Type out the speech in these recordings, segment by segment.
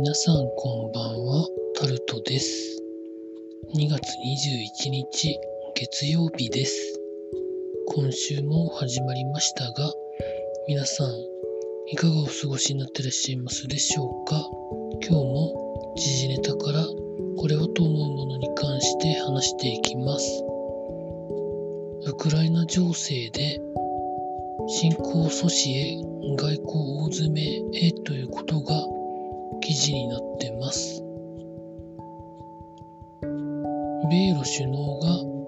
皆さんこんばんは、タルトです。2月21日、月曜日です。今週も始まりましたが、皆さん、いかがお過ごしになってらっしゃいますでしょうか？今日も時事ネタからこれはと思うものに関して話していきます。ウクライナ情勢で侵攻阻止へ外交大詰めへということが記事になってます。米ロ首脳が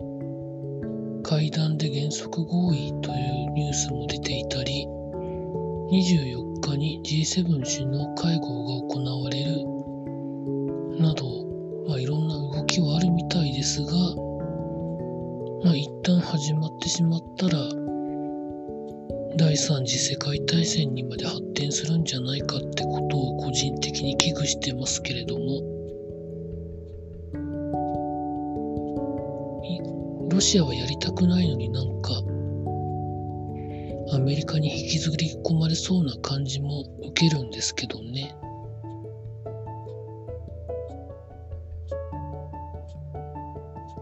会談で原則合意というニュースも出ていたり、24日に G7 首脳会合が行われるなど、三次世界大戦にまで発展するんじゃないかってことを個人的に危惧してますけれども、ロシアはやりたくないのになんか、アメリカに引きずり込まれそうな感じも受けるんですけどね。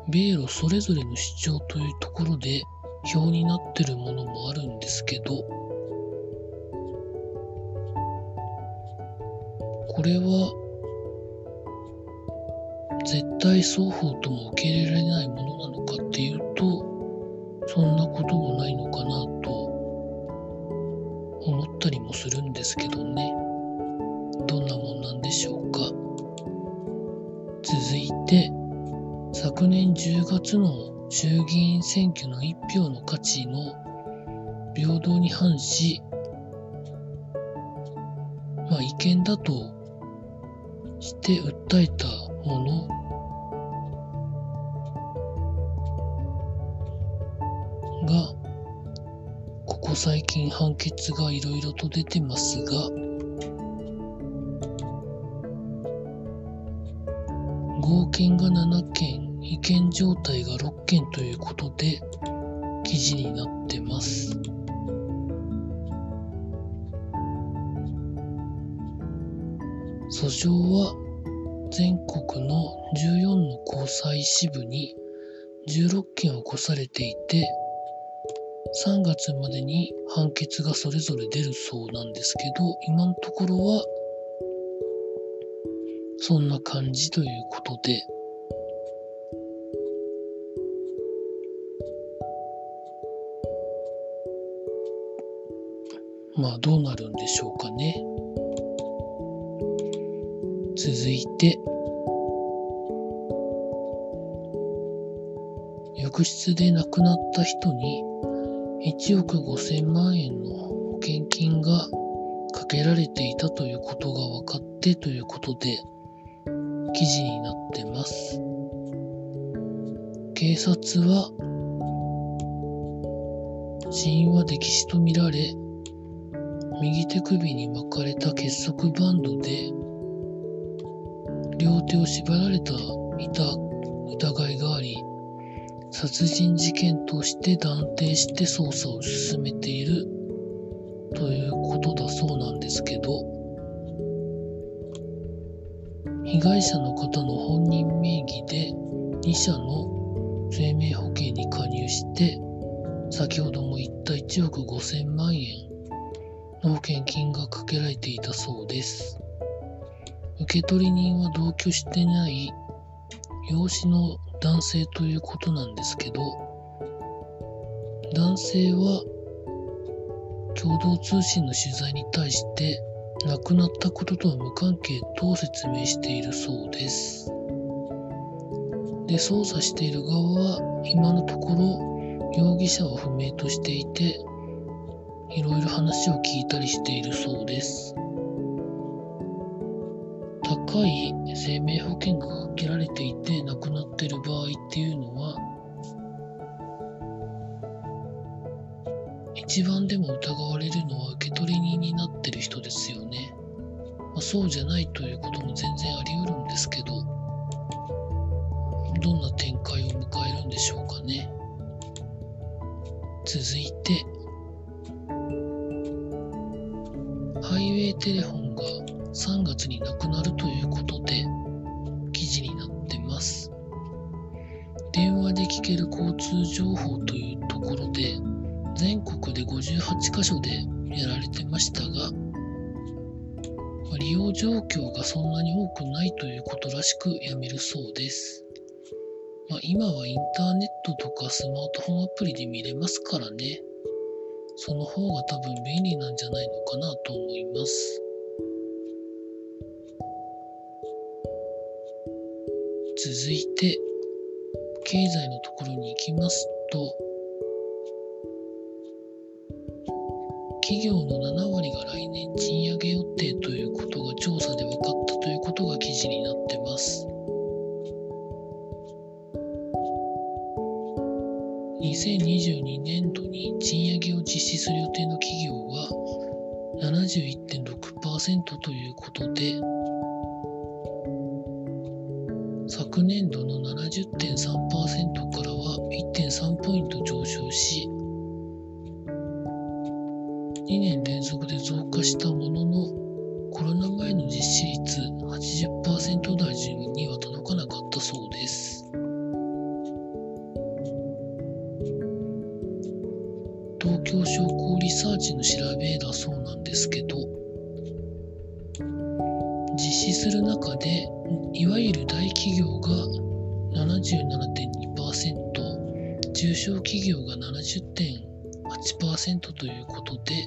米ロそれぞれの主張というところで表になってるものもあるんですけど、これは絶対双方とも受け入れられないものなのかっていうと、そんなこともないのかなと思ったりもするんですけどね。どんなもんなんでしょうか。続いて、昨年10月の衆議院選挙の一票の価値の平等に反し、まあ違憲だとして訴えたもの。が、ここ最近判決がいろいろと出てますが、合憲が7件、違憲状態が6件ということで記事になってます。訴訟は全国の14の高裁支部に16件起こされていて3月までに判決がそれぞれ出るそうなんですけど今のところはそんな感じということでまあどうなるんでしょうかね。続いて、浴室で亡くなった人に1億5000万円の保険金がかけられていたということが分かってということで記事になってます。警察は死因は溺死とみられ右手首に巻かれた結束バンドで両手を縛られたいた疑いがあり殺人事件として断定して捜査を進めているということだそうなんですけど被害者の方の本人名義で2社の生命保険に加入して先ほども言った1億5000万円の保険金がかけられていたそうです。受取人は同居してない養子の男性ということなんですけど、男性は共同通信の取材に対して亡くなったこととは無関係と説明しているそうです。で、捜査している側は今のところ容疑者は不明としていて、いろいろ話を聞いたりしているそうです。高い生命保険がかけられていて亡くなっている場合っていうのは、一番でも疑われるのは受取人になってる人ですよね。まあ、そうじゃないということも全然あり得るんですけど、どんな展開を迎えるんでしょうかね。続いて、テレフォンが3月に亡くなるということで記事になってます電話で聞ける交通情報というところで全国で58カ所でやられてましたが利用状況がそんなに多くないということらしくやめるそうです。まあ、今はインターネットとかスマートフォンアプリで見れますからね。その方が多分便利なんじゃないのかなと思います。続いて、経済のところに行きますと、企業の7割が来年賃上げ予定ということが調査で分かったということが記事になってます。2022年度に賃上げを実施する予定の企業は71.6%ということで昨年度の70.3%からは1.3ポイント上昇し2年連続で増加したものの、コロナ前の実施率80%台には届かなかったそうです。東京商工リサーチの調べだそうなんですけど、実施する中で、いわゆる大企業が77.2%、中小企業が70.8%ということで、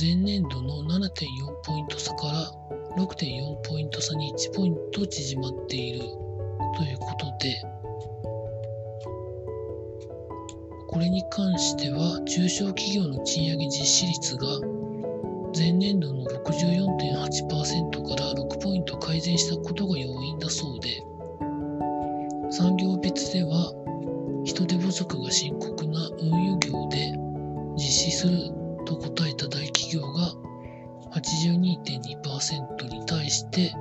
前年度の7.4ポイント差から6.4ポイント差に1ポイント縮まっている。ということで、これに関しては中小企業の賃上げ実施率が前年度の64.8%から6ポイント改善したことが要因だそうで、産業別では人手不足が深刻な運輸業で実施すると答えた大企業が82.2%に対して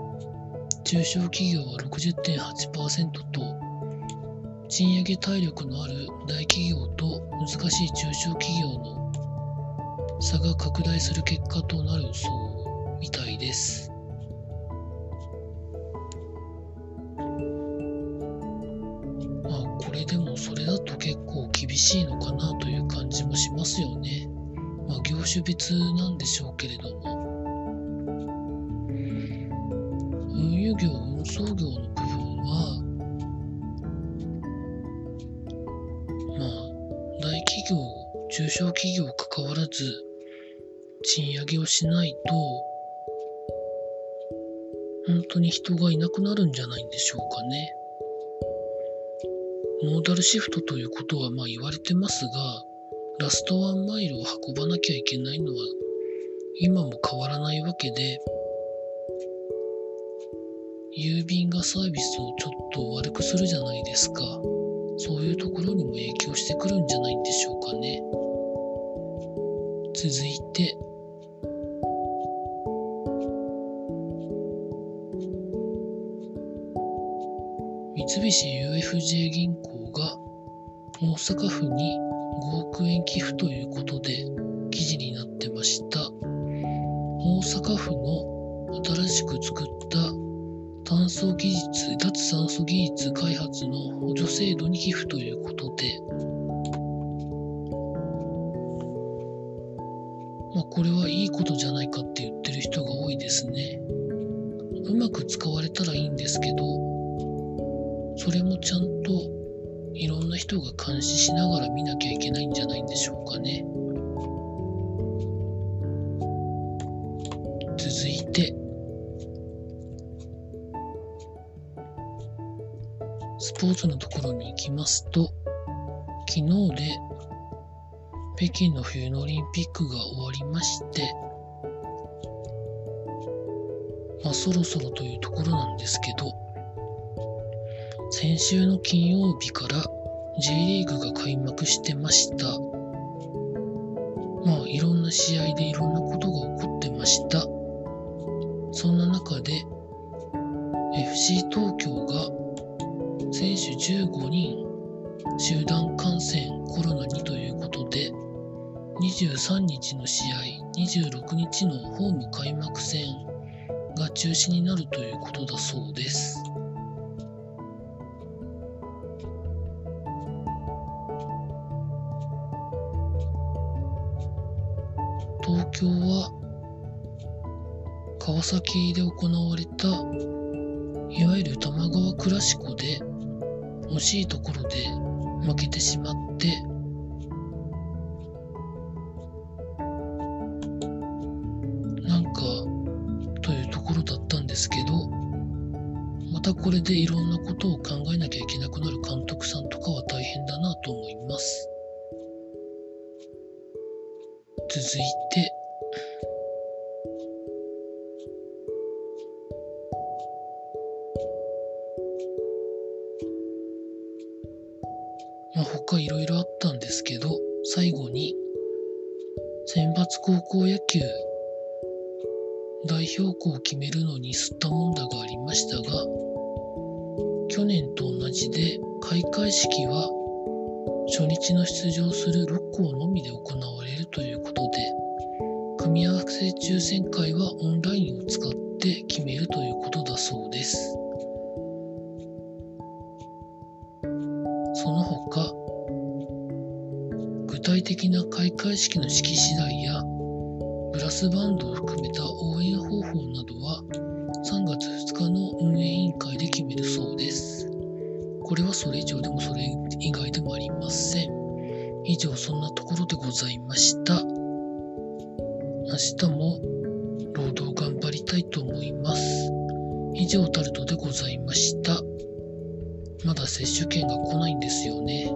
中小企業は60.8%と賃上げ体力のある大企業と難しい中小企業の差が拡大する結果となるそうみたいです。まあこれでもそれだと結構厳しいのかなという感じもしますよね。まあ、業種別なんでしょうけれども、業、運送業の部分は、まあ、大企業、中小企業かかわらず、賃上げをしないと、本当に人がいなくなるんじゃないんでしょうかね。モーダルシフトということはまあ言われてますが、ラストワンマイルを運ばなきゃいけないのは今も変わらないわけで郵便がサービスをちょっと悪くするじゃないですか。そういうところにも影響してくるんじゃないんでしょうかね。続いて。三菱 UFJ 銀行が大阪府に5億円寄付ということで記事になってました。大阪府の新しく作った炭素技術、脱炭素技術開発の補助制度に寄付ということで、まあ、これはいいことじゃないかって言ってる人が多いですね。うまく使われたらいいんですけど、それもちゃんといろんな人が監視しながら見なきゃいけないんじゃないんでしょうかね。スポーツのところに行きますと、昨日で北京の冬のオリンピックが終わりまして、まあそろそろというところなんですけど、先週の金曜日から J リーグが開幕してました。まあいろんな試合でいろんなことが起こってました。そんな中で FC 東23日の試合、26日のホーム開幕戦が中止になるということだそうです。東京は川崎で行われたいわゆる玉川クラシコで惜しいところで負けてしまっですけどまたこれでいろんなことを考えなきゃいけなくなる監督さんとかは大変だなと思います。続いてまあ、他いろいろあったんですけど、最後に、選抜高校野球代表校を決めるのに吸ったもんだがありましたが、去年と同じで開会式は初日の出場する6校のみで行われるということで、組み合わせ抽選会はオンラインを使って決めるということだそうです。その他、具体的な開会式の式次第や、ブラスバンドを含めた方法などは、3月2日の運営委員会で決めるそうです。これはそれ以上でもそれ以外でもありません。以上、そんなところでございました。明日も労働頑張りたいと思います。以上タルトでございました。まだ接種券が来ないんですよね。